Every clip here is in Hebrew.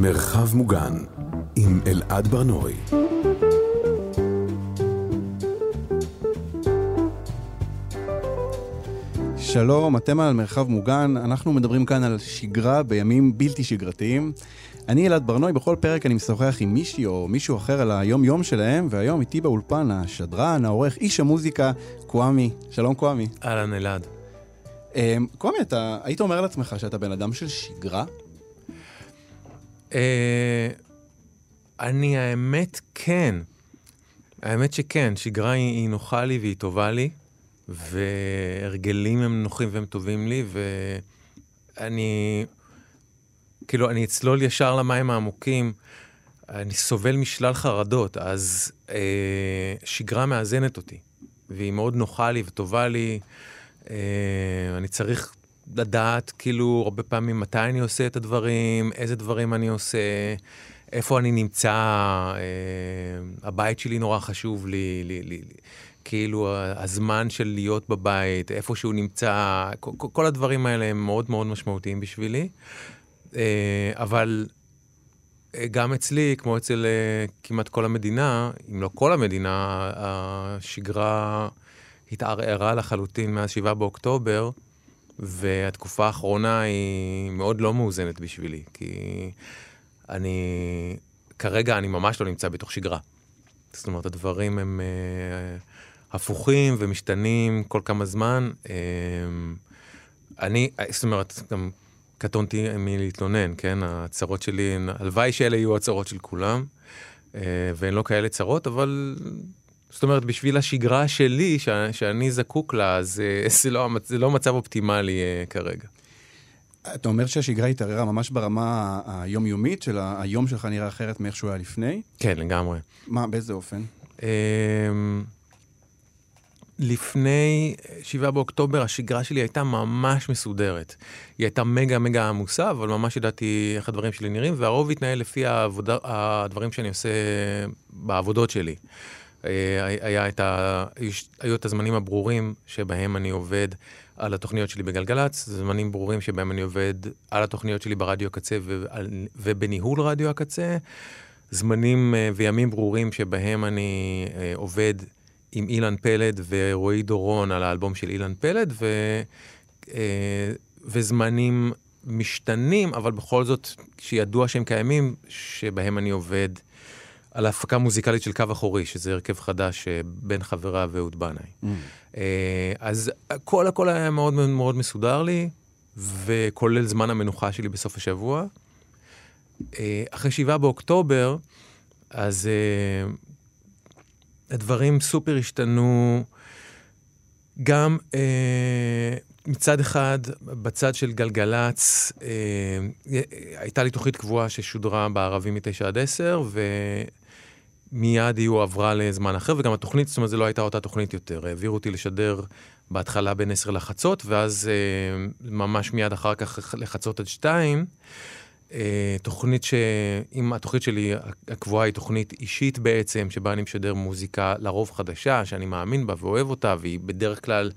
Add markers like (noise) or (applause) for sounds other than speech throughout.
מרחב מוגן עם אלעד ברנועי. שלום, אתם על מרחב מוגן, אנחנו מדברים כאן על שגרה בימים בלתי שגרתיים. אני אלעד ברנועי, בכל פרק אני משוחח עם מישהי או מישהו אחר על היום-יום שלהם, והיום איתי באולפן השדרן, העורך, איש המוזיקה, קוואמי. שלום קוואמי. אהלן אלעד. אמ, קוואמי, אתה היית אומר לעצמך שאתה בן אדם של שגרה? אה, אני, האמת, כן. האמת שכן, שגרה היא, היא נוחה לי והיא טובה לי, והרגלים הם נוחים והם טובים לי, ואני, כאילו, אני אצלול ישר למים העמוקים. אני סובל משלל חרדות, אז אה, שגרה מאזנת אותי, והיא מאוד נוחה לי וטובה לי. אה, אני צריך לדעת, כאילו, הרבה פעמים מתי אני עושה את הדברים, איזה דברים אני עושה, איפה אני נמצא, אה, הבית שלי נורא חשוב לי, לי, לי, לי. כאילו, הזמן של להיות בבית, איפה שהוא נמצא, כל, כל הדברים האלה הם מאוד מאוד משמעותיים בשבילי. אה, אבל אה, גם אצלי, כמו אצל אה, כמעט כל המדינה, אם לא כל המדינה, השגרה התערערה לחלוטין מאז 7 באוקטובר, והתקופה האחרונה היא מאוד לא מאוזנת בשבילי, כי אני, כרגע אני ממש לא נמצא בתוך שגרה. זאת אומרת, הדברים הם uh, הפוכים ומשתנים כל כמה זמן. Uh, אני, זאת אומרת, גם קטונתי מלהתלונן, כן? הצרות שלי, הלוואי שאלה יהיו הצרות של כולם, uh, והן לא כאלה צרות, אבל זאת אומרת, בשביל השגרה שלי, ש, שאני זקוק לה, זה, (laughs) זה, לא, זה לא מצב אופטימלי uh, כרגע. אתה אומר שהשגרה התערערה ממש ברמה היומיומית של היום שלך נראה אחרת מאיך שהוא היה לפני? כן, לגמרי. מה, באיזה אופן? Uh, לפני 7 באוקטובר השגרה שלי הייתה ממש מסודרת. היא הייתה מגה מגה עמוסה, אבל ממש ידעתי איך הדברים שלי נראים, והרוב התנהל לפי העבודה, הדברים שאני עושה בעבודות שלי. אה, היה את ה... היו את הזמנים הברורים שבהם אני עובד על התוכניות שלי בגלגלצ, זמנים ברורים שבהם אני עובד על התוכניות שלי ברדיו הקצה ובניהול רדיו הקצה, זמנים אה, וימים ברורים שבהם אני אה, עובד עם אילן פלד ורועי דורון על האלבום של אילן פלד, ו... וזמנים משתנים, אבל בכל זאת, שידוע שהם קיימים, שבהם אני עובד על ההפקה מוזיקלית של קו אחורי, שזה הרכב חדש אה, בין חברה ואהוד בנאי. Mm. אה, אז הכל הכל היה מאוד מאוד מסודר לי, וכולל זמן המנוחה שלי בסוף השבוע. אה, אחרי שבעה באוקטובר, אז הדברים סופר השתנו. גם אה, מצד אחד, בצד של גלגלצ, אה, הייתה לי תוכנית קבועה ששודרה בערבים מ-9 עד 10, מיד היא הועברה לזמן אחר, וגם התוכנית, זאת אומרת, זו לא הייתה אותה תוכנית יותר. העבירו אותי לשדר בהתחלה בין 10 לחצות, ואז אה, ממש מיד אחר כך לחצות עד 2. אה, תוכנית ש... אם התוכנית שלי הקבועה היא תוכנית אישית בעצם, שבה אני משדר מוזיקה לרוב חדשה, שאני מאמין בה ואוהב אותה, והיא בדרך כלל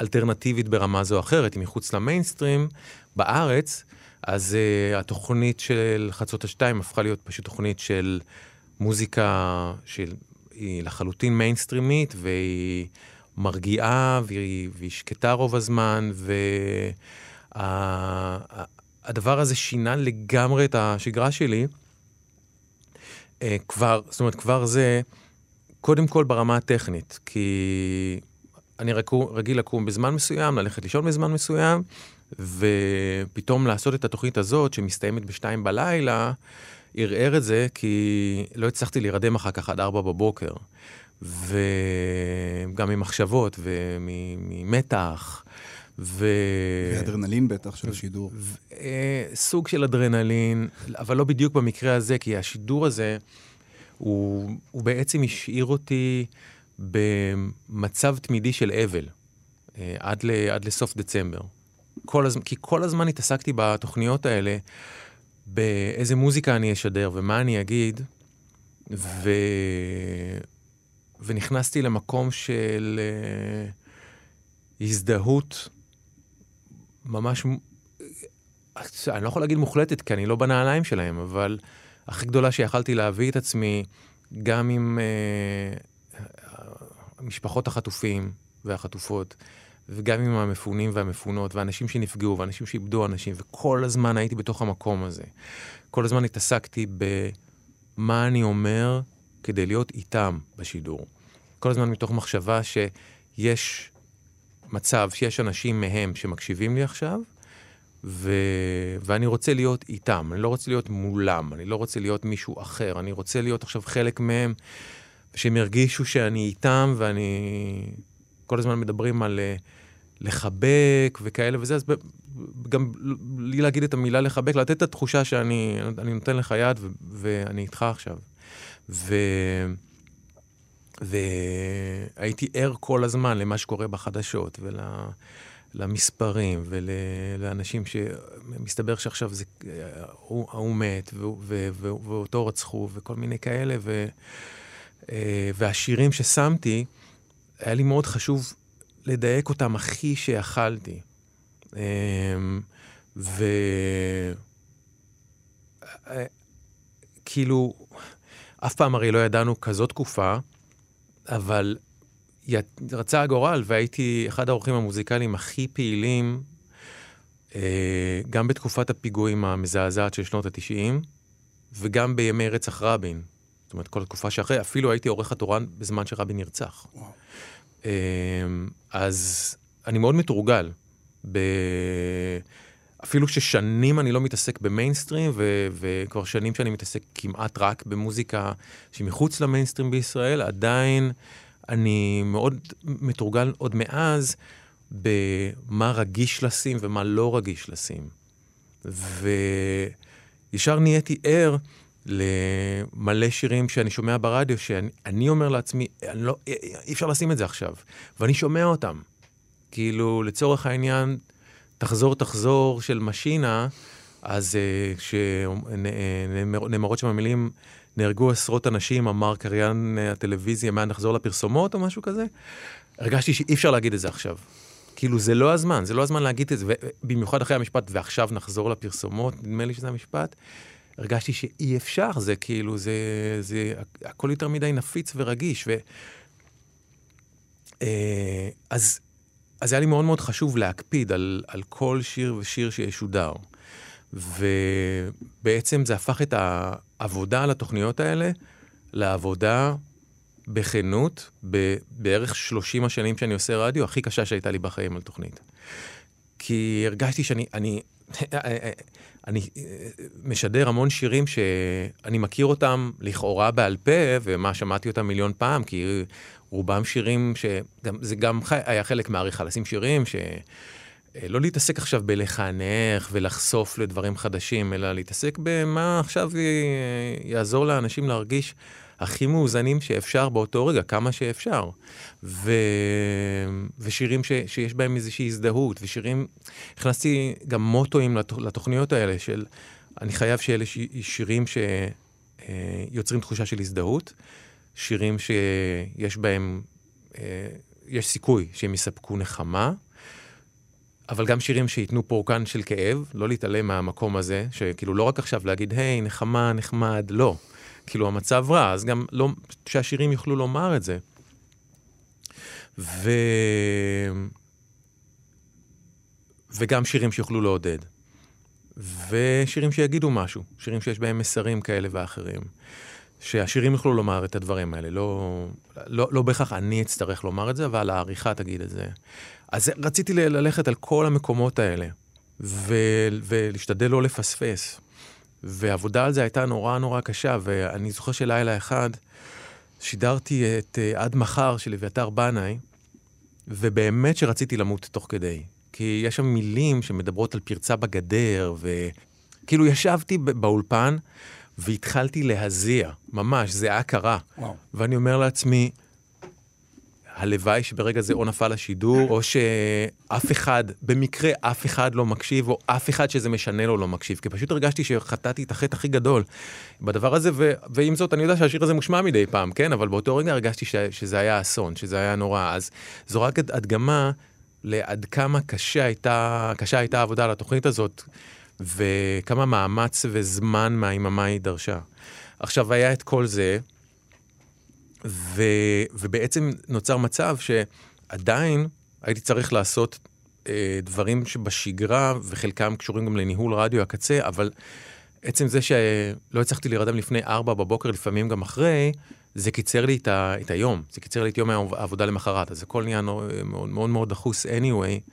אלטרנטיבית ברמה זו או אחרת, היא מחוץ למיינסטרים, בארץ, אז uh, התוכנית של חצות השתיים הפכה להיות פשוט תוכנית של... מוזיקה שהיא לחלוטין מיינסטרימית, והיא מרגיעה, והיא, והיא שקטה רוב הזמן, והדבר וה, הזה שינה לגמרי את השגרה שלי. אה, כבר, זאת אומרת, כבר זה, קודם כל ברמה הטכנית, כי אני רגיל לקום בזמן מסוים, ללכת לישון בזמן מסוים, ופתאום לעשות את התוכנית הזאת, שמסתיימת בשתיים בלילה, ערער את זה, כי לא הצלחתי להירדם אחר כך עד ארבע בבוקר. וגם ממחשבות וממתח. ו... ואדרנלין בטח של השידור. ו... אה, סוג של אדרנלין, אבל לא בדיוק במקרה הזה, כי השידור הזה, הוא, הוא בעצם השאיר אותי במצב תמידי של אבל, אה, עד, ל, עד לסוף דצמבר. כל הז... כי כל הזמן התעסקתי בתוכניות האלה. באיזה מוזיקה אני אשדר ומה אני אגיד, ו... ונכנסתי למקום של uh, הזדהות ממש אני לא יכול להגיד מוחלטת, כי אני לא בנעליים שלהם, אבל הכי גדולה שיכלתי להביא את עצמי, גם עם אה, משפחות החטופים והחטופות, וגם עם המפונים והמפונות, ואנשים שנפגעו, ואנשים שאיבדו אנשים, וכל הזמן הייתי בתוך המקום הזה. כל הזמן התעסקתי במה אני אומר כדי להיות איתם בשידור. כל הזמן מתוך מחשבה שיש מצב שיש אנשים מהם שמקשיבים לי עכשיו, ו... ואני רוצה להיות איתם, אני לא רוצה להיות מולם, אני לא רוצה להיות מישהו אחר, אני רוצה להיות עכשיו חלק מהם, שהם ירגישו שאני איתם, ואני... כל הזמן מדברים על uh, לחבק וכאלה וזה, אז. גם לי להגיד את המילה לחבק, לתת את התחושה שאני נותן לך יד ו... ואני איתך עכשיו. ו... והייתי ער כל הזמן למה שקורה בחדשות ולמספרים ול... ולאנשים שמסתבר שעכשיו זה, ההוא מת ואותו רצחו וכל מיני כאלה. ו... והשירים ששמתי, היה לי מאוד חשוב לדייק אותם הכי שיכלתי. וכאילו, אף פעם הרי לא ידענו כזאת תקופה, אבל רצה הגורל והייתי אחד האורחים המוזיקליים הכי פעילים, אה, גם בתקופת הפיגועים המזעזעת של שנות התשעים, וגם בימי רצח רבין. זאת אומרת, כל התקופה שאחרי, אפילו הייתי עורך התורן בזמן שרבין נרצח. וואו. אה, אז אני מאוד מתורגל. ב... אפילו ששנים אני לא מתעסק במיינסטרים, ו- וכבר שנים שאני מתעסק כמעט רק במוזיקה שמחוץ למיינסטרים בישראל, עדיין אני מאוד מתורגל עוד מאז במה רגיש לשים ומה לא רגיש לשים. וישר נהייתי ער למלא שירים שאני שומע ברדיו, שאני אומר לעצמי, לא, אי אפשר לשים את זה עכשיו. ואני שומע אותם. כאילו, לצורך העניין, תחזור תחזור של משינה, אז כשנאמרות שם המילים, נהרגו עשרות אנשים, אמר קריין הטלוויזיה, מה נחזור לפרסומות או משהו כזה, הרגשתי שאי אפשר להגיד את זה עכשיו. כאילו זה לא הזמן, זה לא הזמן להגיד את זה, במיוחד אחרי המשפט, ועכשיו נחזור לפרסומות, נדמה לי שזה המשפט. הרגשתי שאי אפשר, זה כאילו, זה, זה הכל יותר מדי נפיץ ורגיש. ו... אה, אז אז היה לי מאוד מאוד חשוב להקפיד על, על כל שיר ושיר שישודר. ובעצם זה הפך את העבודה על התוכניות האלה לעבודה בכנות, בערך 30 השנים שאני עושה רדיו, הכי קשה שהייתה לי בחיים על תוכנית. כי הרגשתי שאני, אני, (laughs) אני משדר המון שירים שאני מכיר אותם לכאורה בעל פה, ומה, שמעתי אותם מיליון פעם, כי רובם שירים שזה גם היה חלק מהעריכה, לשים שירים ש... לא להתעסק עכשיו בלחנך ולחשוף לדברים חדשים, אלא להתעסק במה עכשיו יעזור לאנשים להרגיש הכי מאוזנים שאפשר באותו רגע, כמה שאפשר. ו... ושירים ש... שיש בהם איזושהי הזדהות, ושירים, הכנסתי גם מוטואים לתוכ... לתוכניות האלה של, אני חייב שאלה ש... שירים שיוצרים תחושה של הזדהות. שירים שיש בהם, אה, יש סיכוי שהם יספקו נחמה, אבל גם שירים שייתנו פורקן של כאב, לא להתעלם מהמקום הזה, שכאילו לא רק עכשיו להגיד, היי, נחמה, נחמד, לא. כאילו המצב רע, אז גם לא, שהשירים יוכלו לומר את זה. ו... וגם שירים שיוכלו לעודד. ושירים שיגידו משהו, שירים שיש בהם מסרים כאלה ואחרים. שהשירים יוכלו לומר את הדברים האלה, לא, לא, לא בהכרח אני אצטרך לומר את זה, אבל העריכה תגיד את זה. אז רציתי ללכת על כל המקומות האלה, ו, ולהשתדל לא לפספס. ועבודה על זה הייתה נורא נורא קשה, ואני זוכר שלילה אחד שידרתי את uh, עד מחר של אביתר בנאי, ובאמת שרציתי למות תוך כדי. כי יש שם מילים שמדברות על פרצה בגדר, וכאילו ישבתי באולפן, והתחלתי להזיע, ממש, היה קרה. וואו. ואני אומר לעצמי, הלוואי שברגע זה או נפל השידור, או שאף אחד, במקרה אף אחד לא מקשיב, או אף אחד שזה משנה לו לא מקשיב, כי פשוט הרגשתי שחטאתי את החטא הכי גדול בדבר הזה, ו... ועם זאת, אני יודע שהשיר הזה מושמע מדי פעם, כן? אבל באותו רגע הרגשתי ש... שזה היה אסון, שזה היה נורא. אז זו רק הדגמה לעד כמה קשה הייתה, קשה הייתה העבודה על התוכנית הזאת. וכמה מאמץ וזמן מהיממה היא דרשה. עכשיו, היה את כל זה, ו, ובעצם נוצר מצב שעדיין הייתי צריך לעשות אה, דברים שבשגרה, וחלקם קשורים גם לניהול רדיו הקצה, אבל עצם זה שלא הצלחתי להירדם לפני ארבע בבוקר, לפעמים גם אחרי, זה קיצר לי את, ה, את היום, זה קיצר לי את יום העבודה למחרת, אז הכל נהיה מאוד מאוד, מאוד דחוס anyway.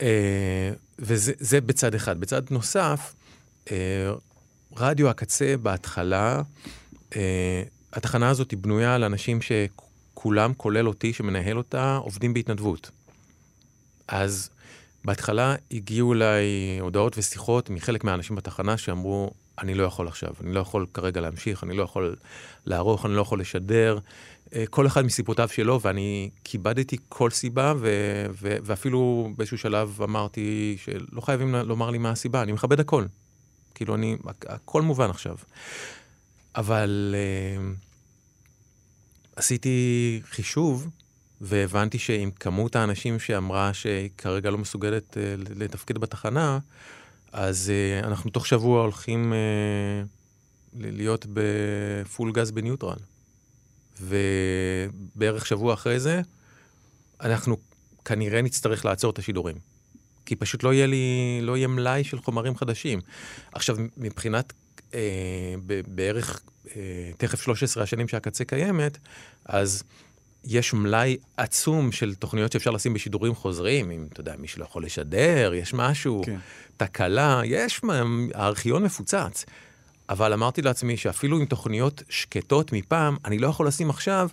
אה, וזה בצד אחד. בצד נוסף, אה, רדיו הקצה בהתחלה, אה, התחנה הזאת היא בנויה על אנשים שכולם, כולל אותי שמנהל אותה, עובדים בהתנדבות. אז בהתחלה הגיעו אליי הודעות ושיחות מחלק מהאנשים בתחנה שאמרו, אני לא יכול עכשיו, אני לא יכול כרגע להמשיך, אני לא יכול לערוך, אני לא יכול לשדר. אה, כל אחד מסיבותיו שלו, ואני כיבדתי כל סיבה, ו- ו- ואפילו באיזשהו שלב אמרתי שלא חייבים לומר לי מה הסיבה, אני מכבד הכל. כאילו, אני, הכל מובן עכשיו. אבל uh, עשיתי חישוב, והבנתי שעם כמות האנשים שאמרה שהיא כרגע לא מסוגלת uh, לתפקד בתחנה, אז uh, אנחנו תוך שבוע הולכים uh, להיות בפול גז בניוטרל. ובערך שבוע אחרי זה, אנחנו כנראה נצטרך לעצור את השידורים. כי פשוט לא יהיה לי, לא יהיה מלאי של חומרים חדשים. עכשיו, מבחינת אה, בערך אה, תכף 13 השנים שהקצה קיימת, אז יש מלאי עצום של תוכניות שאפשר לשים בשידורים חוזרים, אם אתה יודע, מי שלא יכול לשדר, יש משהו, כן. תקלה, יש, הארכיון מפוצץ. אבל אמרתי לעצמי שאפילו עם תוכניות שקטות מפעם, אני לא יכול לשים עכשיו,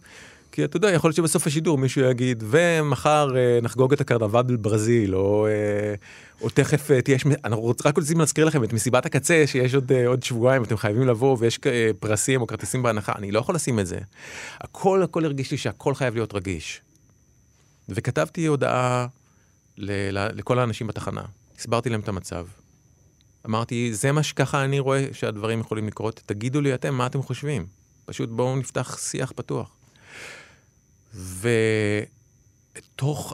כי אתה יודע, יכול להיות שבסוף השידור מישהו יגיד, ומחר אה, נחגוג את הקרנבל בברזיל, או, אה, או תכף אה, תהיה, אנחנו רק רוצים להזכיר לכם את מסיבת הקצה, שיש עוד, אה, עוד שבועיים, אתם חייבים לבוא, ויש אה, פרסים או כרטיסים בהנחה, אני לא יכול לשים את זה. הכל, הכל הרגיש לי שהכל חייב להיות רגיש. וכתבתי הודעה ל, ל, לכל האנשים בתחנה, הסברתי להם את המצב. אמרתי, זה מה שככה אני רואה שהדברים יכולים לקרות, תגידו לי אתם מה אתם חושבים. פשוט בואו נפתח שיח פתוח. ותוך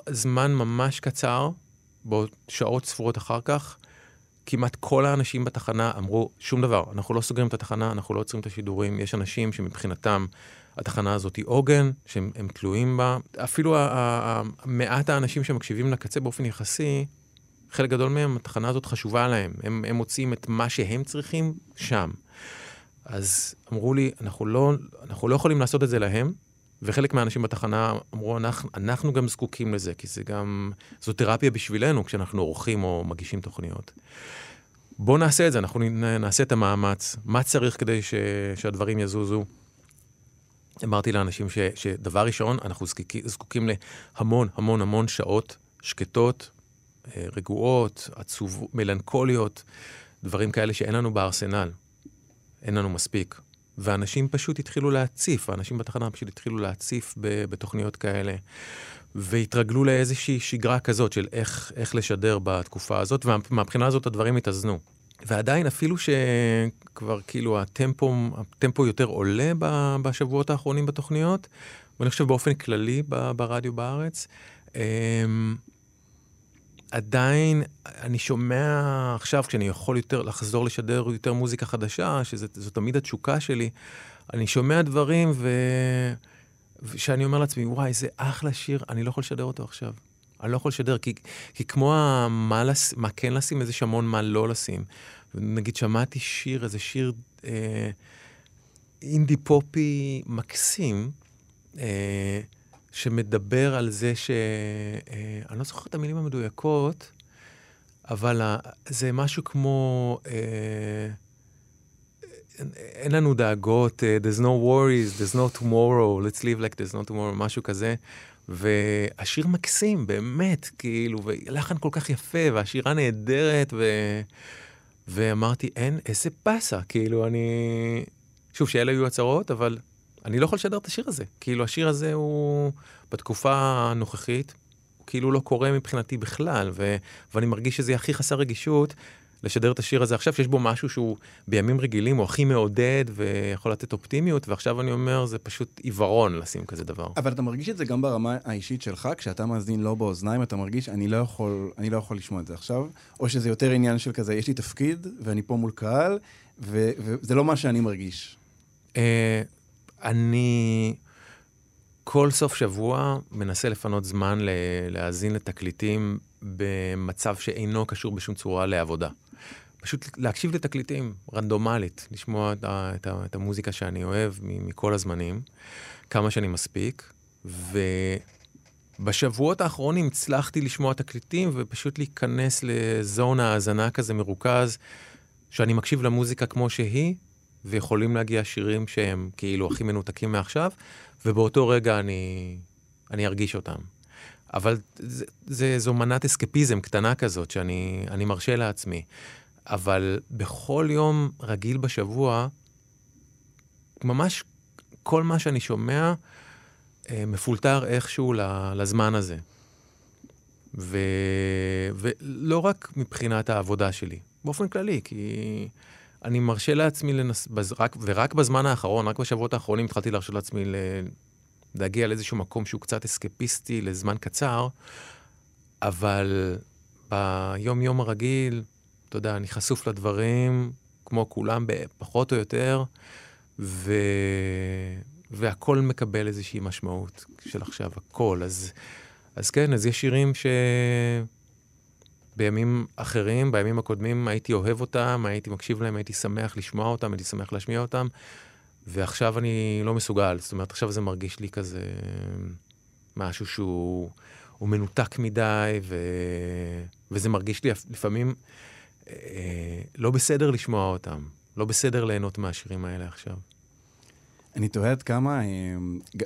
זמן ממש קצר, בעוד שעות ספורות אחר כך, כמעט כל האנשים בתחנה אמרו, שום דבר, אנחנו לא סוגרים את התחנה, אנחנו לא עוצרים את השידורים. יש אנשים שמבחינתם התחנה הזאת היא עוגן, שהם תלויים בה. אפילו מעט האנשים שמקשיבים לקצה באופן יחסי, חלק גדול מהם, התחנה הזאת חשובה להם. הם, הם מוצאים את מה שהם צריכים שם. אז אמרו לי, אנחנו לא, אנחנו לא יכולים לעשות את זה להם, וחלק מהאנשים בתחנה אמרו, אנחנו, אנחנו גם זקוקים לזה, כי זה גם, זו תרפיה בשבילנו כשאנחנו עורכים או מגישים תוכניות. בואו נעשה את זה, אנחנו נעשה את המאמץ. מה צריך כדי ש, שהדברים יזוזו? אמרתי לאנשים ש, שדבר ראשון, אנחנו זקוקים, זקוקים להמון המון המון שעות שקטות, אה, רגועות, עצוב, מלנכוליות, דברים כאלה שאין לנו בארסנל. אין לנו מספיק. ואנשים פשוט התחילו להציף, האנשים בתחנה פשוט התחילו להציף בתוכניות כאלה, והתרגלו לאיזושהי שגרה כזאת של איך, איך לשדר בתקופה הזאת, ומהבחינה הזאת הדברים התאזנו. ועדיין, אפילו שכבר כאילו הטמפו, הטמפו יותר עולה בשבועות האחרונים בתוכניות, ואני חושב באופן כללי ברדיו בארץ, אמ, עדיין אני שומע עכשיו, כשאני יכול יותר לחזור לשדר יותר מוזיקה חדשה, שזו תמיד התשוקה שלי, אני שומע דברים ו... ושאני אומר לעצמי, וואי, זה אחלה שיר, אני לא יכול לשדר אותו עכשיו. אני לא יכול לשדר, כי, כי כמו מה, לס... מה כן לשים, אז יש המון מה לא לשים. נגיד, שמעתי שיר, איזה שיר אה, אינדי פופי מקסים, אה, שמדבר על זה ש... אה, אני לא זוכר את המילים המדויקות, אבל זה משהו כמו... אה, אין לנו דאגות, אה, there's no worries, there's no tomorrow, let's live like there's no tomorrow, משהו כזה. והשיר מקסים, באמת, כאילו, ולחן כל כך יפה, והשירה נהדרת, ו... ואמרתי, אין, איזה באסה, כאילו, אני... שוב, שאלה היו הצהרות, אבל אני לא יכול לשדר את השיר הזה. כאילו, השיר הזה הוא, בתקופה הנוכחית, הוא כאילו לא קורה מבחינתי בכלל, ו, ואני מרגיש שזה הכי חסר רגישות לשדר את השיר הזה עכשיו, שיש בו משהו שהוא בימים רגילים הוא הכי מעודד ויכול לתת אופטימיות, ועכשיו אני אומר, זה פשוט עיוורון לשים כזה דבר. אבל אתה מרגיש את זה גם ברמה האישית שלך, כשאתה מאזין לא באוזניים, אתה מרגיש, אני לא יכול, אני לא יכול לשמוע את זה עכשיו, או שזה יותר עניין של כזה, יש לי תפקיד, ואני פה מול קהל, ו- וזה לא מה שאני מרגיש. אה, אני כל סוף שבוע מנסה לפנות זמן ל- להאזין לתקליטים במצב שאינו קשור בשום צורה לעבודה. פשוט להקשיב לתקליטים, רנדומלית, לשמוע את, ה- את, ה- את המוזיקה שאני אוהב מכל הזמנים, כמה שאני מספיק. ובשבועות האחרונים הצלחתי לשמוע תקליטים ופשוט להיכנס לזון האזנה כזה מרוכז, שאני מקשיב למוזיקה כמו שהיא, ויכולים להגיע שירים שהם כאילו הכי מנותקים מעכשיו, ובאותו רגע אני, אני ארגיש אותם. אבל זה, זה, זו מנת אסקפיזם קטנה כזאת שאני אני מרשה לעצמי. אבל בכל יום רגיל בשבוע, ממש כל מה שאני שומע אה, מפולטר איכשהו לזמן הזה. ו... ולא רק מבחינת העבודה שלי, באופן כללי, כי אני מרשה לעצמי לנס... בז... רק... ורק בזמן האחרון, רק בשבועות האחרונים התחלתי להרשות לעצמי ל... להגיע לאיזשהו מקום שהוא קצת אסקפיסטי לזמן קצר, אבל ביום-יום הרגיל, אתה יודע, אני חשוף לדברים, כמו כולם, פחות או יותר, ו... והכל מקבל איזושהי משמעות של עכשיו, הכל. אז, אז כן, אז יש שירים שבימים אחרים, בימים הקודמים, הייתי אוהב אותם, הייתי מקשיב להם, הייתי שמח לשמוע אותם, הייתי שמח להשמיע אותם, ועכשיו אני לא מסוגל. זאת אומרת, עכשיו זה מרגיש לי כזה משהו שהוא מנותק מדי, ו... וזה מרגיש לי לפעמים אה, לא בסדר לשמוע אותם, לא בסדר ליהנות מהשירים האלה עכשיו. אני תוהה עד כמה, אה,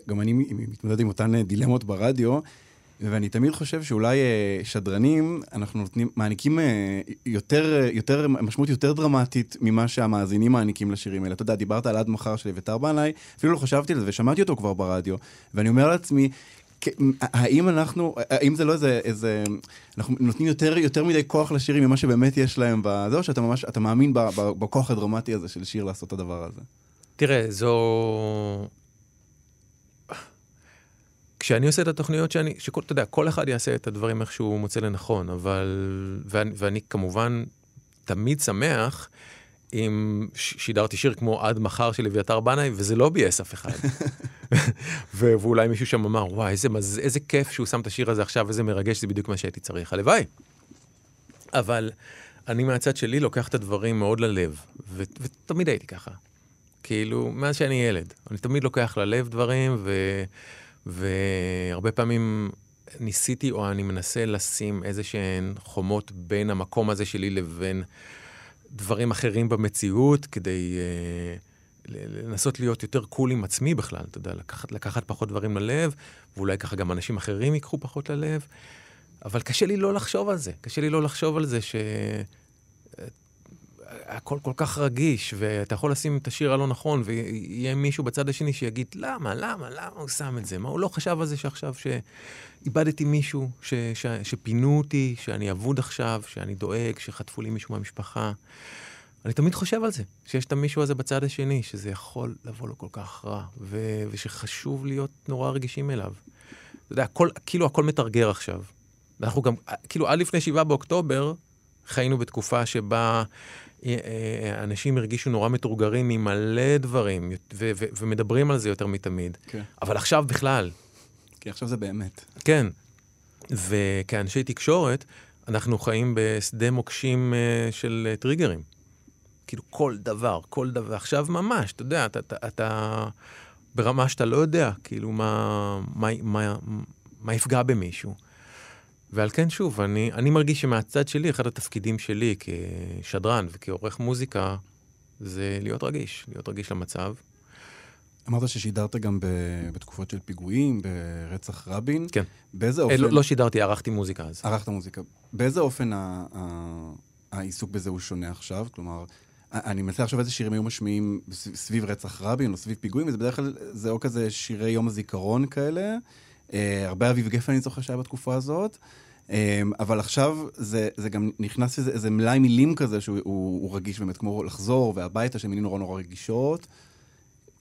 גם אני מתמודד עם אותן דילמות ברדיו, ואני תמיד חושב שאולי אה, שדרנים, אנחנו נותנים, מעניקים אה, יותר, יותר, משמעות יותר דרמטית ממה שהמאזינים מעניקים לשירים האלה. אתה יודע, דיברת על עד מחר של אביתר בנאי, אפילו לא חשבתי על זה, ושמעתי אותו כבר ברדיו, ואני אומר לעצמי, האם אנחנו, האם זה לא איזה, איזה, אנחנו נותנים יותר, יותר מדי כוח לשירים ממה שבאמת יש להם בזה, או שאתה ממש, אתה מאמין בכוח הדרמטי הזה של שיר לעשות את הדבר הזה? תראה, זו... כשאני עושה את התוכניות שאני, שכל, אתה יודע, כל אחד יעשה את הדברים איך שהוא מוצא לנכון, אבל, ואני, ואני כמובן תמיד שמח אם שידרתי שיר כמו עד מחר של אביתר בנאי, וזה לא ביאס אף אחד. (laughs) ואולי מישהו שם אמר, וואי, איזה, איזה, איזה כיף שהוא שם את השיר הזה עכשיו, איזה מרגש, זה בדיוק מה שהייתי צריך. הלוואי. אבל אני מהצד שלי לוקח את הדברים מאוד ללב, ו- ותמיד הייתי ככה. כאילו, מאז שאני ילד. אני תמיד לוקח ללב דברים, ו... והרבה פעמים ניסיתי, או אני מנסה לשים איזה שהן חומות בין המקום הזה שלי לבין דברים אחרים במציאות, כדי uh, לנסות להיות יותר קול עם עצמי בכלל, אתה יודע, לקחת, לקחת פחות דברים ללב, ואולי ככה גם אנשים אחרים ייקחו פחות ללב. אבל קשה לי לא לחשוב על זה, קשה לי לא לחשוב על זה ש... הכל כל כך רגיש, ואתה יכול לשים את השיר הלא נכון, ויהיה מישהו בצד השני שיגיד, למה, למה, למה הוא שם את זה? מה, הוא לא חשב על זה שעכשיו שאיבדתי מישהו, ש, ש, שפינו אותי, שאני אבוד עכשיו, שאני דואג, שחטפו לי מישהו מהמשפחה. אני תמיד חושב על זה, שיש את המישהו הזה בצד השני, שזה יכול לבוא לו כל כך רע, ו, ושחשוב להיות נורא רגישים אליו. אתה יודע, הכל, כאילו הכל מתרגר עכשיו. אנחנו גם, כאילו עד לפני שבעה באוקטובר, חיינו בתקופה שבה אנשים הרגישו נורא מתורגרים ממלא דברים, ו- ו- ומדברים על זה יותר מתמיד. כן. אבל עכשיו בכלל. כי עכשיו זה באמת. כן. וכאנשי תקשורת, אנחנו חיים בשדה מוקשים uh, של uh, טריגרים. כאילו כל דבר, כל דבר. עכשיו ממש, אתה יודע, אתה, אתה, אתה ברמה שאתה לא יודע, כאילו, מה, מה, מה, מה יפגע במישהו. ועל כן, שוב, אני, אני מרגיש שמהצד שלי, אחד התפקידים שלי כשדרן וכעורך מוזיקה, זה להיות רגיש, להיות רגיש למצב. אמרת ששידרת גם ב, בתקופות של פיגועים, ברצח רבין. כן. באיזה אופן... לא, לא שידרתי, ערכתי מוזיקה אז. ערכת מוזיקה. באיזה אופן ה, ה, העיסוק בזה הוא שונה עכשיו? כלומר, אני מנסה לחשוב איזה שירים היו משמיעים סביב רצח רבין או סביב פיגועים, וזה בדרך כלל, זה או כזה שירי יום הזיכרון כאלה. Uh, הרבה אביב גפן אני זוכר שהיה בתקופה הזאת. אמ, אבל עכשיו זה, זה גם נכנס איזה, איזה מלאי מילים כזה שהוא הוא, הוא רגיש באמת, כמו לחזור והביתה, שמילים נורא נורא רגישות.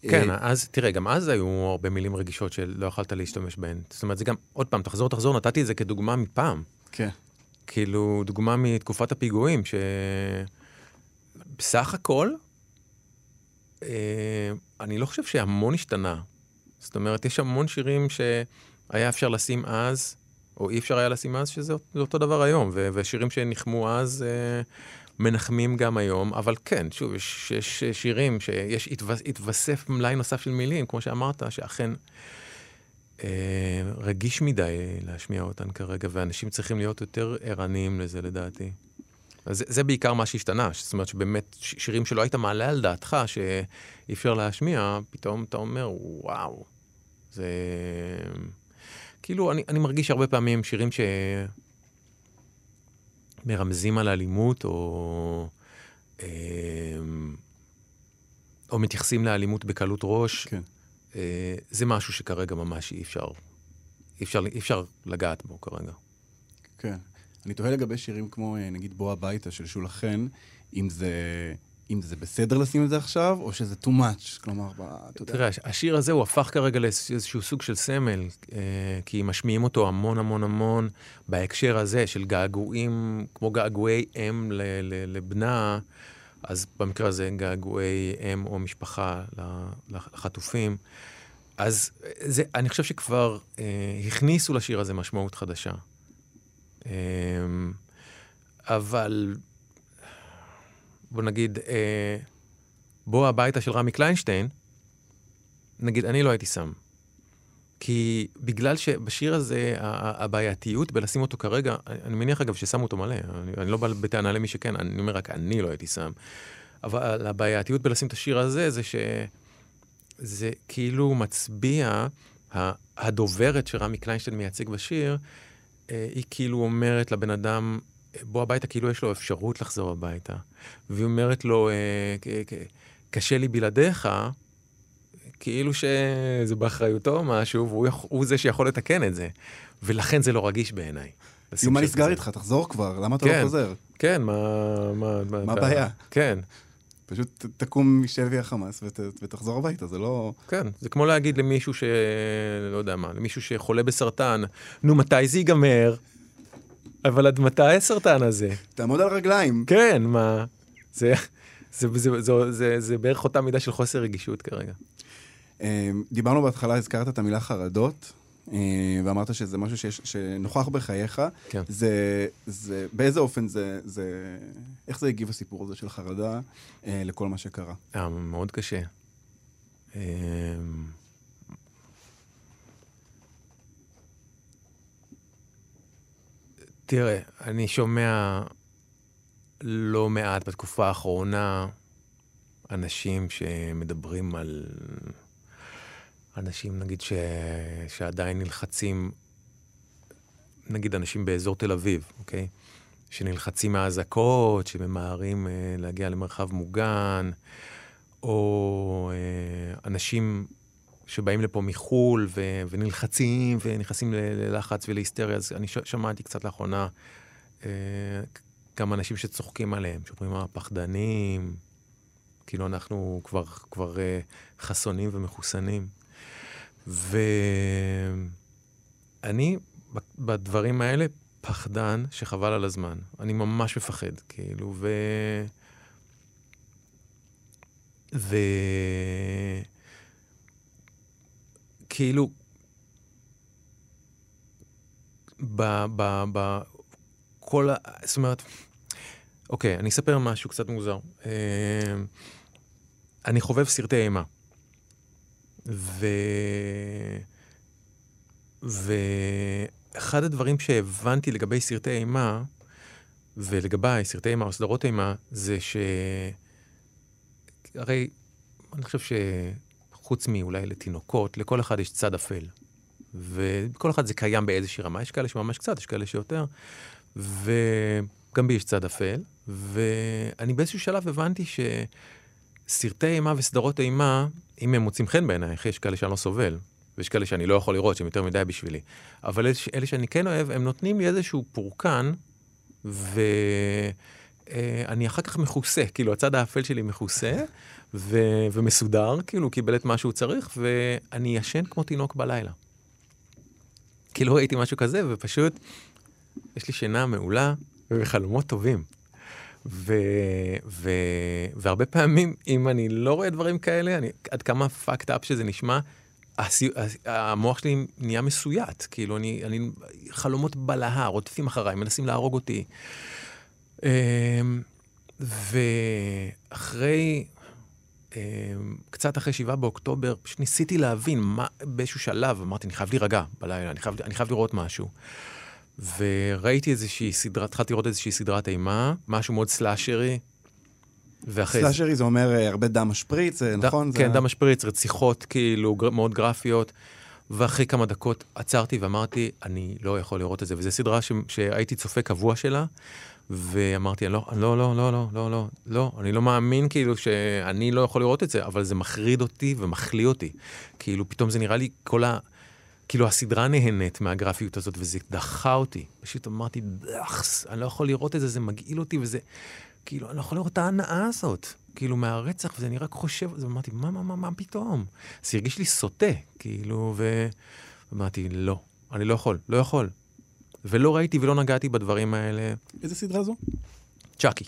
כן, אה, אז תראה, גם אז היו הרבה מילים רגישות שלא יכלת להשתמש בהן. זאת אומרת, זה גם, עוד פעם, תחזור, תחזור, נתתי את זה כדוגמה מפעם. כן. כאילו, דוגמה מתקופת הפיגועים, שבסך הכל, אה, אני לא חושב שהמון השתנה. זאת אומרת, יש המון שירים שהיה אפשר לשים אז, או אי אפשר היה לשים אז, שזה אותו דבר היום, ו- ושירים שנחמו אז אה, מנחמים גם היום, אבל כן, שוב, יש, יש שירים שיש, התווסף, מלאי נוסף של מילים, כמו שאמרת, שאכן אה, רגיש מדי להשמיע אותן כרגע, ואנשים צריכים להיות יותר ערניים לזה, לדעתי. אז זה, זה בעיקר מה שהשתנה, זאת אומרת שבאמת שירים שלא היית מעלה על דעתך שאי אפשר להשמיע, פתאום אתה אומר, וואו, זה... כאילו, אני, אני מרגיש הרבה פעמים שירים שמרמזים על אלימות, או, אה, או מתייחסים לאלימות בקלות ראש. כן. אה, זה משהו שכרגע ממש אי אפשר, אי אפשר, אי אפשר לגעת בו כרגע. כן. אני תוהה לגבי שירים כמו, אה, נגיד, בוא הביתה של שולה חן, אם זה, אם זה בסדר לשים את זה עכשיו, או שזה too much. כלומר, אתה יודע... תראה, השיר הזה הוא הפך כרגע לאיזשהו סוג של סמל, אה, כי משמיעים אותו המון המון המון בהקשר הזה של געגועים, כמו געגועי אם לבנה, אז במקרה הזה געגועי אם או משפחה לחטופים. אז זה, אני חושב שכבר אה, הכניסו לשיר הזה משמעות חדשה. אה, אבל בוא נגיד, אה, בוא הביתה של רמי קליינשטיין, נגיד, אני לא הייתי שם. כי בגלל שבשיר הזה, הבעייתיות בלשים אותו כרגע, אני מניח אגב ששמו אותו מלא, אני, אני לא בא בטענה למי שכן, אני אומר רק אני לא הייתי שם. אבל הבעייתיות בלשים את השיר הזה, זה שזה כאילו מצביע, הדוברת שרמי קליינשטיין מייצג בשיר, אה, היא כאילו אומרת לבן אדם, בוא הביתה, כאילו יש לו אפשרות לחזור הביתה. והיא אומרת לו, אה, קשה לי בלעדיך, כאילו שזה באחריותו משהו, והוא זה שיכול לתקן את זה. ולכן זה לא רגיש בעיניי. נו, מה נסגר. איתך? תחזור כבר, למה אתה כן. לא חוזר? כן, מה... מה, הבעיה? כן, פשוט תקום משבי החמאס ות, ותחזור הביתה, זה לא... כן. זה כמו להגיד למישהו ש... לא יודע מה, למישהו שחולה בסרטן, נו, מתי זה ייגמר? אבל עד מתי הסרטן הזה? תעמוד על רגליים. כן, מה... זה... זה, זה, זה, זה, זה בערך אותה מידה של חוסר רגישות כרגע. אה, דיברנו בהתחלה, הזכרת את המילה חרדות, אה, ואמרת שזה משהו שיש, שנוכח בחייך. כן. זה, זה, באיזה אופן זה, זה, איך זה הגיב הסיפור הזה של חרדה אה, לכל מה שקרה? היה מאוד קשה. תראה, אני שומע לא מעט בתקופה האחרונה אנשים שמדברים על... אנשים, נגיד, ש... שעדיין נלחצים, נגיד אנשים באזור תל אביב, אוקיי? שנלחצים מהאזעקות, שממהרים אה, להגיע למרחב מוגן, או אה, אנשים שבאים לפה מחו"ל ו- ונלחצים ונכנסים ללחץ ולהיסטריה, אז אני ש- שמעתי קצת לאחרונה אה, אנשים שצוחקים עליהם, שאומרים, אה, פחדנים, כאילו אנחנו כבר, כבר אה, חסונים ומחוסנים. ואני בדברים האלה פחדן שחבל על הזמן. אני ממש מפחד, כאילו, ו... ו... כאילו, ב... ב... ב... כל ה... זאת אומרת, אוקיי, אני אספר משהו קצת מוזר. אה, אני חובב סרטי אימה. ו... ואחד הדברים שהבנתי לגבי סרטי אימה, ולגביי, סרטי אימה או סדרות אימה, זה ש... הרי אני חושב שחוץ מאולי לתינוקות, לכל אחד יש צד אפל. וכל אחד זה קיים באיזושהי רמה. יש כאלה שממש קצת, יש כאלה שיותר. וגם בי יש צד אפל. ואני באיזשהו שלב הבנתי שסרטי אימה וסדרות אימה, אם הם מוצאים חן בעינייך, יש כאלה שאני לא סובל. ויש כאלה שאני לא יכול לראות, שהם יותר מדי בשבילי. אבל אלה שאני כן אוהב, הם נותנים לי איזשהו פורקן, ואני אחר כך מכוסה, כאילו הצד האפל שלי מכוסה ו... ומסודר, כאילו הוא קיבל את מה שהוא צריך, ואני ישן כמו תינוק בלילה. כאילו ראיתי משהו כזה, ופשוט יש לי שינה מעולה וחלומות טובים. ו... ו... והרבה פעמים, אם אני לא רואה דברים כאלה, אני... עד כמה fucked up שזה נשמע, הסי... המוח שלי נהיה מסויט. כאילו, אני... אני... חלומות בלהה, רודפים אחריי, מנסים להרוג אותי. אמ, ואחרי, קצת אחרי שבעה באוקטובר, פשוט ניסיתי להבין מה, באיזשהו שלב, אמרתי, אני חייב להירגע בלילה, אני חייב, אני חייב לראות משהו. וראיתי איזושהי סדרה, התחלתי לראות איזושהי סדרת אימה, משהו מאוד סלאשרי. ואחרי. סלאשרי זה אומר אה, הרבה דם משפריץ, אה, ד- נכון? כן, זה- דם משפריץ, רציחות כאילו מאוד גרפיות. ואחרי כמה דקות עצרתי ואמרתי, אני לא יכול לראות את זה. וזו סדרה ש... שהייתי צופה קבוע שלה, ואמרתי, "אני לא, לא, לא, לא, לא, לא, לא, לא, אני לא מאמין כאילו שאני לא יכול לראות את זה, אבל זה מחריד אותי ומחליא אותי. כאילו, פתאום זה נראה לי כל ה... כאילו, הסדרה נהנית מהגרפיות הזאת, וזה דחה אותי. פשוט אמרתי, דחס, אני לא יכול לראות את זה, זה מגעיל אותי, וזה... כאילו, אני לא יכול לראות את ההנאה הזאת. כאילו, מהרצח, וזה אני רק חושב, אז אמרתי, מה, מה, מה, מה פתאום? זה הרגיש לי סוטה, כאילו, ו... אמרתי, לא, אני לא יכול, לא יכול. ולא ראיתי ולא נגעתי בדברים האלה. איזה סדרה זו? צ'אקי.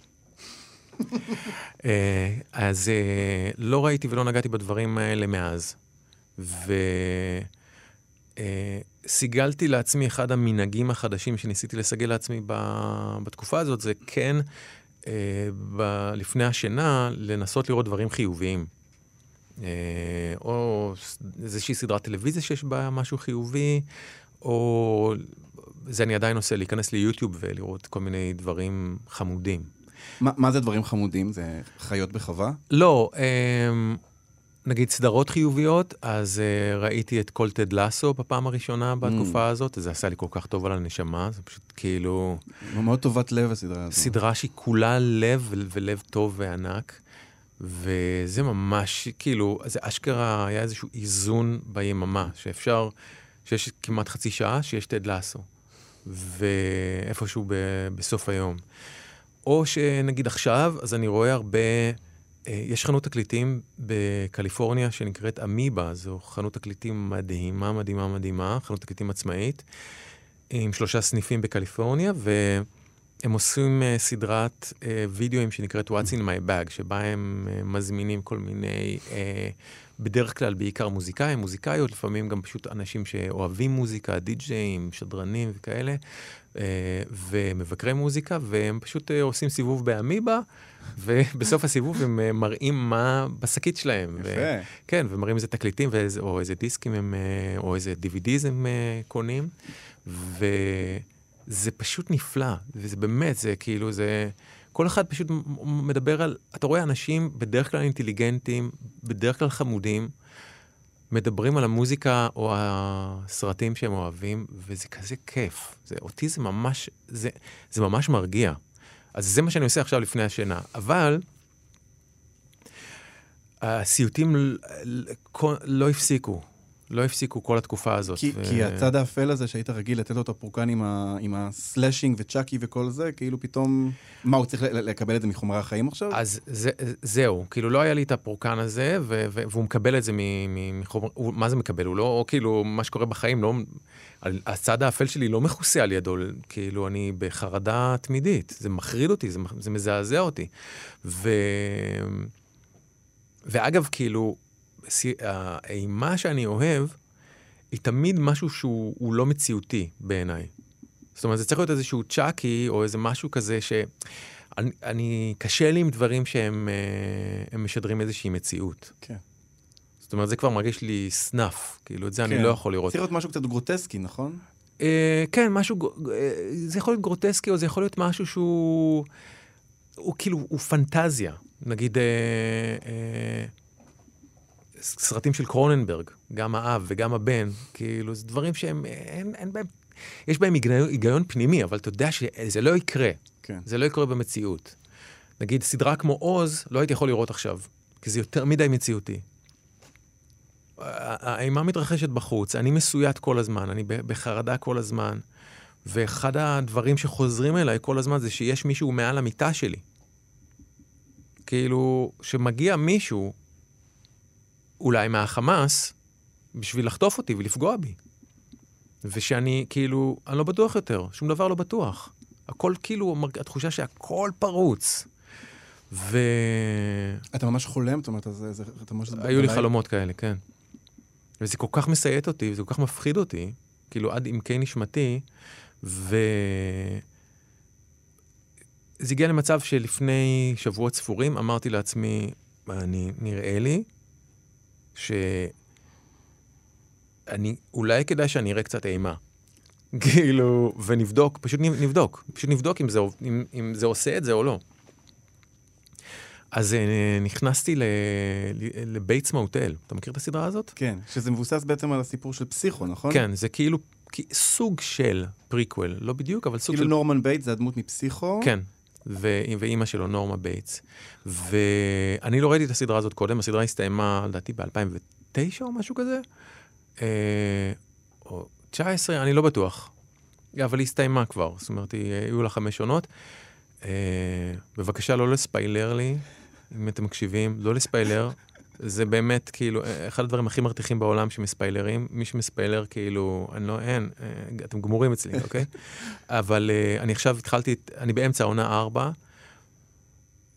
(laughs) אה, אז אה, לא ראיתי ולא נגעתי בדברים האלה מאז. וסיגלתי לעצמי אחד המנהגים החדשים שניסיתי לסגל לעצמי ב- בתקופה הזאת, זה כן, אה, ב- לפני השינה, לנסות לראות דברים חיוביים. אה, או איזושהי סדרת טלוויזיה שיש בה משהו חיובי, או זה אני עדיין עושה, להיכנס ליוטיוב ולראות כל מיני דברים חמודים. מה מה זה דברים חמודים? זה חיות בחווה? לא, אמ, נגיד סדרות חיוביות, אז אה, ראיתי את כל טד לסו בפעם הראשונה בתקופה הזאת, זה עשה לי כל כך טוב על הנשמה, זה פשוט כאילו מאוד טובת לב הסדרה הזו. סדרה שהיא כולה לב ולב טוב וענק, וזה ממש, כאילו, זה אשכרה היה איזשהו איזון ביממה, שאפשר, שיש כמעט חצי שעה שיש טד לסו, ואיפשהו ב- בסוף היום. או שנגיד עכשיו, אז אני רואה הרבה, אה, יש חנות תקליטים בקליפורניה שנקראת אמיבה, זו חנות תקליטים מדהימה, מדהימה, מדהימה, חנות תקליטים עצמאית, עם שלושה סניפים בקליפורניה, והם עושים אה, סדרת אה, וידאוים שנקראת What's in my bag, שבה הם מזמינים כל מיני, בדרך כלל בעיקר מוזיקאים, מוזיקאיות, לפעמים גם פשוט אנשים שאוהבים מוזיקה, די-ג'אים, שדרנים וכאלה. אה, ומבקרי מוזיקה, והם פשוט אה, עושים סיבוב באמיבה, (laughs) ובסוף הסיבוב הם אה, מראים מה בשקית שלהם. ו- יפה. כן, ומראים איזה תקליטים, ואיזה, או איזה דיסקים הם, או איזה DVDs הם קונים, וזה פשוט נפלא, וזה באמת, זה כאילו, זה... כל אחד פשוט מדבר על, אתה רואה אנשים בדרך כלל אינטליגנטים, בדרך כלל חמודים, מדברים על המוזיקה או הסרטים שהם אוהבים, וזה כזה כיף. זה, אותי זה ממש, זה, זה ממש מרגיע. אז זה מה שאני עושה עכשיו לפני השינה. אבל הסיוטים לא הפסיקו. לא הפסיקו כל התקופה הזאת. כי, ו- כי הצד האפל הזה שהיית רגיל לתת לו את הפורקן עם, ה, עם ה slashing וצ'אקי וכל זה, כאילו פתאום... מה, הוא צריך לקבל את זה מחומרי החיים עכשיו? אז זה, זהו, כאילו לא היה לי את הפורקן הזה, ו- ו- והוא מקבל את זה מ- מ- מחומר, הוא, מה זה מקבל? הוא לא, כאילו, מה שקורה בחיים, לא, הצד האפל שלי לא מכוסה על ידו, כאילו, אני בחרדה תמידית, זה מחריד אותי, זה, זה מזעזע אותי. ו... ואגב, כאילו, האימה שאני אוהב, היא תמיד משהו שהוא הוא לא מציאותי בעיניי. זאת אומרת, זה צריך להיות איזשהו צ'אקי, או איזה משהו כזה ש... אני, אני קשה לי עם דברים שהם אה, משדרים איזושהי מציאות. כן. זאת אומרת, זה כבר מרגיש לי סנאף, כאילו, את זה אני כן. לא יכול לראות. צריך להיות משהו קצת גרוטסקי, נכון? אה, כן, משהו, אה, זה יכול להיות גרוטסקי, או זה יכול להיות משהו שהוא, הוא כאילו, הוא פנטזיה. נגיד, אה, אה, סרטים של קרוננברג, גם האב וגם הבן, כאילו, זה דברים שהם, אין, אין בהם, יש בהם היגיון, היגיון פנימי, אבל אתה יודע שזה לא יקרה. כן. זה לא יקרה במציאות. נגיד, סדרה כמו עוז, לא הייתי יכול לראות עכשיו, כי זה יותר מדי מציאותי. האימה מתרחשת בחוץ, אני מסויט כל הזמן, אני בחרדה כל הזמן, ואחד הדברים שחוזרים אליי כל הזמן זה שיש מישהו מעל המיטה שלי. כאילו, שמגיע מישהו, אולי מהחמאס, בשביל לחטוף אותי ולפגוע בי. ושאני, כאילו, אני לא בטוח יותר, שום דבר לא בטוח. הכל כאילו, התחושה שהכל פרוץ. ו... אתה ממש חולם? זאת אומרת, זה, זה, אתה ממש... היו לי חלומות כאלה, כן. וזה כל כך מסייט אותי, וזה כל כך מפחיד אותי, כאילו עד עמקי נשמתי, ו... זה הגיע למצב שלפני שבועות ספורים אמרתי לעצמי, אני, נראה לי שאני, אולי כדאי שאני אראה קצת אימה. כאילו, ונבדוק, פשוט נבדוק, פשוט נבדוק אם זה, אם, אם זה עושה את זה או לא. אז אה, נכנסתי ל Bates Motel. אתה מכיר את הסדרה הזאת? כן, שזה מבוסס בעצם על הסיפור של פסיכו, נכון? כן, זה כאילו סוג של פריקוול, לא בדיוק, אבל סוג כאילו של... כאילו נורמן בייטס זה הדמות מפסיכו? כן, ואימא שלו, נורמה בייטס. ואני לא ראיתי את הסדרה הזאת קודם, הסדרה הסתיימה, לדעתי, ב-2009 או משהו כזה. אה, או 19, אני לא בטוח. אבל היא הסתיימה כבר, זאת אומרת, היו לה חמש עונות. אה, בבקשה, לא לספיילר לי. אם אתם מקשיבים, לא לספיילר. זה באמת, כאילו, אחד הדברים הכי מרתיחים בעולם שמספיילרים. מי שמספיילר, כאילו, אני לא, אין, אה, אתם גמורים אצלי, (laughs) אוקיי? אבל uh, אני עכשיו התחלתי, אני באמצע העונה 4.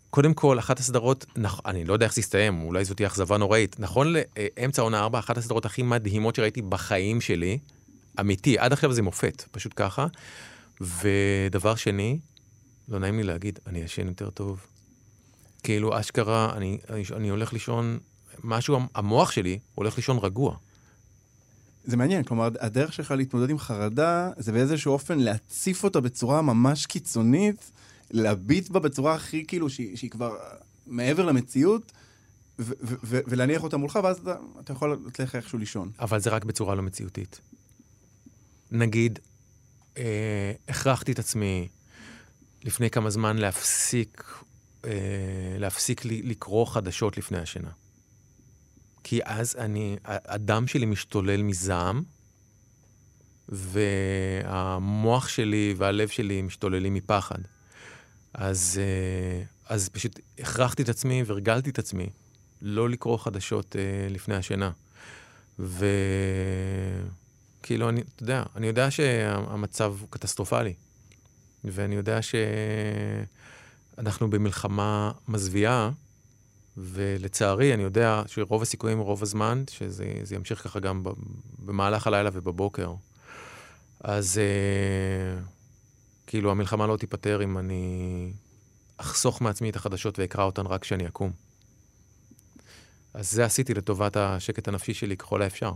קודם כל, אחת הסדרות, נכ... אני לא יודע איך זה יסתיים, אולי זאת תהיה אכזבה נוראית. נכון לאמצע העונה 4, אחת הסדרות הכי מדהימות שראיתי בחיים שלי, אמיתי, עד עכשיו זה מופת, פשוט ככה. ודבר שני, לא נעים לי להגיד, אני ישן יותר טוב. כאילו, אשכרה, אני, אני, אני הולך לישון, משהו, המוח שלי הולך לישון רגוע. זה מעניין, כלומר, הדרך שלך להתמודד עם חרדה, זה באיזשהו אופן להציף אותה בצורה ממש קיצונית, להביט בה בצורה הכי, כאילו, שהיא, שהיא כבר מעבר למציאות, ו- ו- ו- ולהניח אותה מולך, ואז אתה, אתה יכול לתת לך איכשהו לישון. אבל זה רק בצורה לא מציאותית. נגיד, אה, הכרחתי את עצמי לפני כמה זמן להפסיק אה, להפסיק לקרוא חדשות לפני השינה. כי אז אני, הדם שלי משתולל מזעם, והמוח שלי והלב שלי משתוללים מפחד. אז, אה, אז פשוט הכרחתי את עצמי והרגלתי את עצמי לא לקרוא חדשות אה, לפני השינה. וכאילו, אני, אתה יודע, אני יודע שהמצב קטסטרופלי, ואני יודע ש... אנחנו במלחמה מזוויעה, ולצערי, אני יודע שרוב הסיכויים, רוב הזמן, שזה ימשיך ככה גם במהלך הלילה ובבוקר. אז אה, כאילו, המלחמה לא תיפתר אם אני אחסוך מעצמי את החדשות ואקרא אותן רק כשאני אקום. אז זה עשיתי לטובת השקט הנפשי שלי ככל האפשר.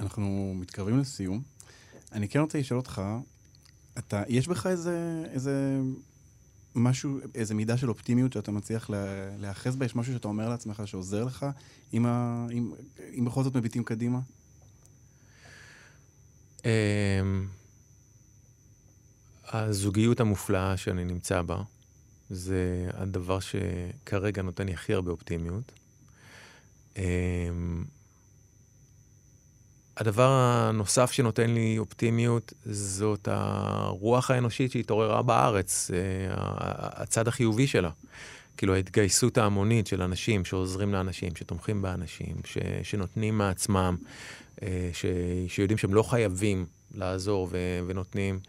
אנחנו מתקרבים לסיום. אני כן רוצה לשאול אותך, אתה, יש בך איזה, איזה משהו, איזה מידה של אופטימיות שאתה מצליח להיאחז בה? יש משהו שאתה אומר לעצמך שעוזר לך, אם, ה, אם, אם בכל זאת מביטים קדימה? אמ, הזוגיות המופלאה שאני נמצא בה, זה הדבר שכרגע נותן לי הכי הרבה אופטימיות. הדבר הנוסף שנותן לי אופטימיות זאת הרוח האנושית שהתעוררה בארץ, אה, הצד החיובי שלה. כאילו ההתגייסות ההמונית של אנשים שעוזרים לאנשים, שתומכים באנשים, ש, שנותנים מעצמם, אה, ש, שיודעים שהם לא חייבים לעזור ו, ונותנים.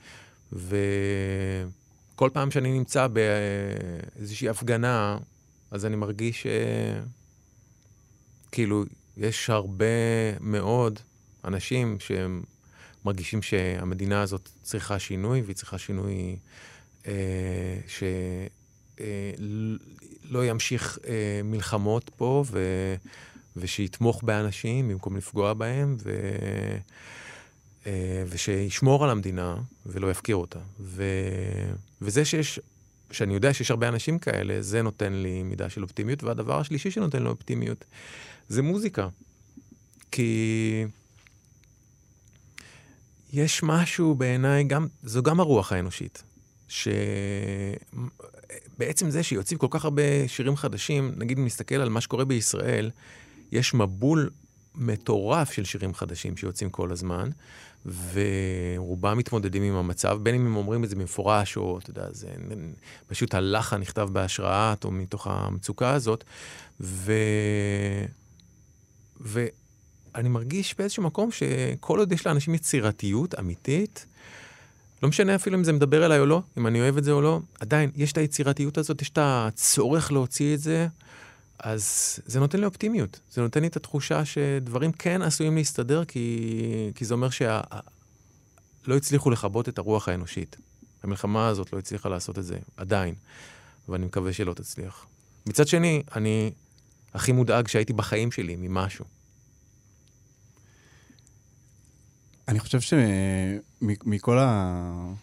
וכל פעם שאני נמצא באיזושהי הפגנה, אז אני מרגיש ש... כאילו, יש הרבה מאוד אנשים שהם מרגישים שהמדינה הזאת צריכה שינוי, והיא צריכה שינוי אה, שלא אה, ימשיך אה, מלחמות פה, ו, ושיתמוך באנשים במקום לפגוע בהם, ו, אה, ושישמור על המדינה ולא יפקיר אותה. ו, וזה שיש, שאני יודע שיש הרבה אנשים כאלה, זה נותן לי מידה של אופטימיות. והדבר השלישי שנותן לו אופטימיות זה מוזיקה. כי... יש משהו בעיניי, גם, זו גם הרוח האנושית, בעצם זה שיוצאים כל כך הרבה שירים חדשים, נגיד אם נסתכל על מה שקורה בישראל, יש מבול מטורף של שירים חדשים שיוצאים כל הזמן, ורובם מתמודדים עם המצב, בין אם הם אומרים את זה במפורש, או אתה יודע, זה פשוט הלחן נכתב בהשראת, או מתוך המצוקה הזאת, ו... ואני מרגיש באיזשהו מקום שכל עוד יש לאנשים יצירתיות אמיתית, לא משנה אפילו אם זה מדבר אליי או לא, אם אני אוהב את זה או לא, עדיין יש את היצירתיות הזאת, יש את הצורך להוציא את זה, אז זה נותן לי אופטימיות. זה נותן לי את התחושה שדברים כן עשויים להסתדר, כי, כי זה אומר שלא שה... הצליחו לכבות את הרוח האנושית. המלחמה הזאת לא הצליחה לעשות את זה, עדיין, ואני מקווה שלא תצליח. מצד שני, אני הכי מודאג שהייתי בחיים שלי ממשהו. אני חושב שמכל ה...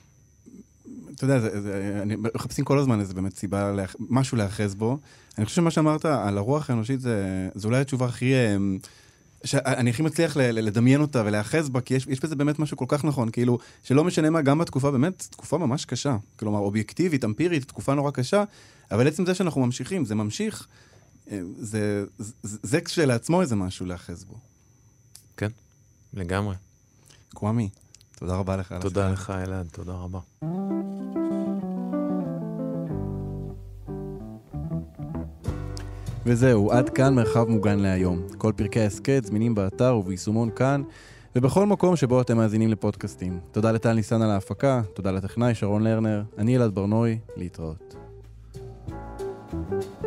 אתה יודע, זה, זה, אני, מחפשים כל הזמן איזה באמת סיבה, לאח, משהו להאחז בו. אני חושב שמה שאמרת על הרוח האנושית זה, זה אולי התשובה הכי... אה, שאני הכי מצליח לדמיין אותה ולהאחז בה, כי יש, יש בזה באמת משהו כל כך נכון, כאילו, שלא משנה מה, גם בתקופה, באמת, תקופה ממש קשה. כלומר, אובייקטיבית, אמפירית, תקופה נורא קשה, אבל עצם זה שאנחנו ממשיכים, זה ממשיך, אה, זה, כשלעצמו איזה משהו להאחז בו. כן, לגמרי. קוואמי, תודה רבה לך. תודה לך, אלעד, תודה רבה. וזהו, עד כאן מרחב מוגן להיום. כל פרקי ההסכת זמינים באתר וביישומון כאן, ובכל מקום שבו אתם מאזינים לפודקאסטים. תודה לטל ניסן על ההפקה, תודה לטכנאי שרון לרנר, אני אלעד ברנוי, להתראות. thank you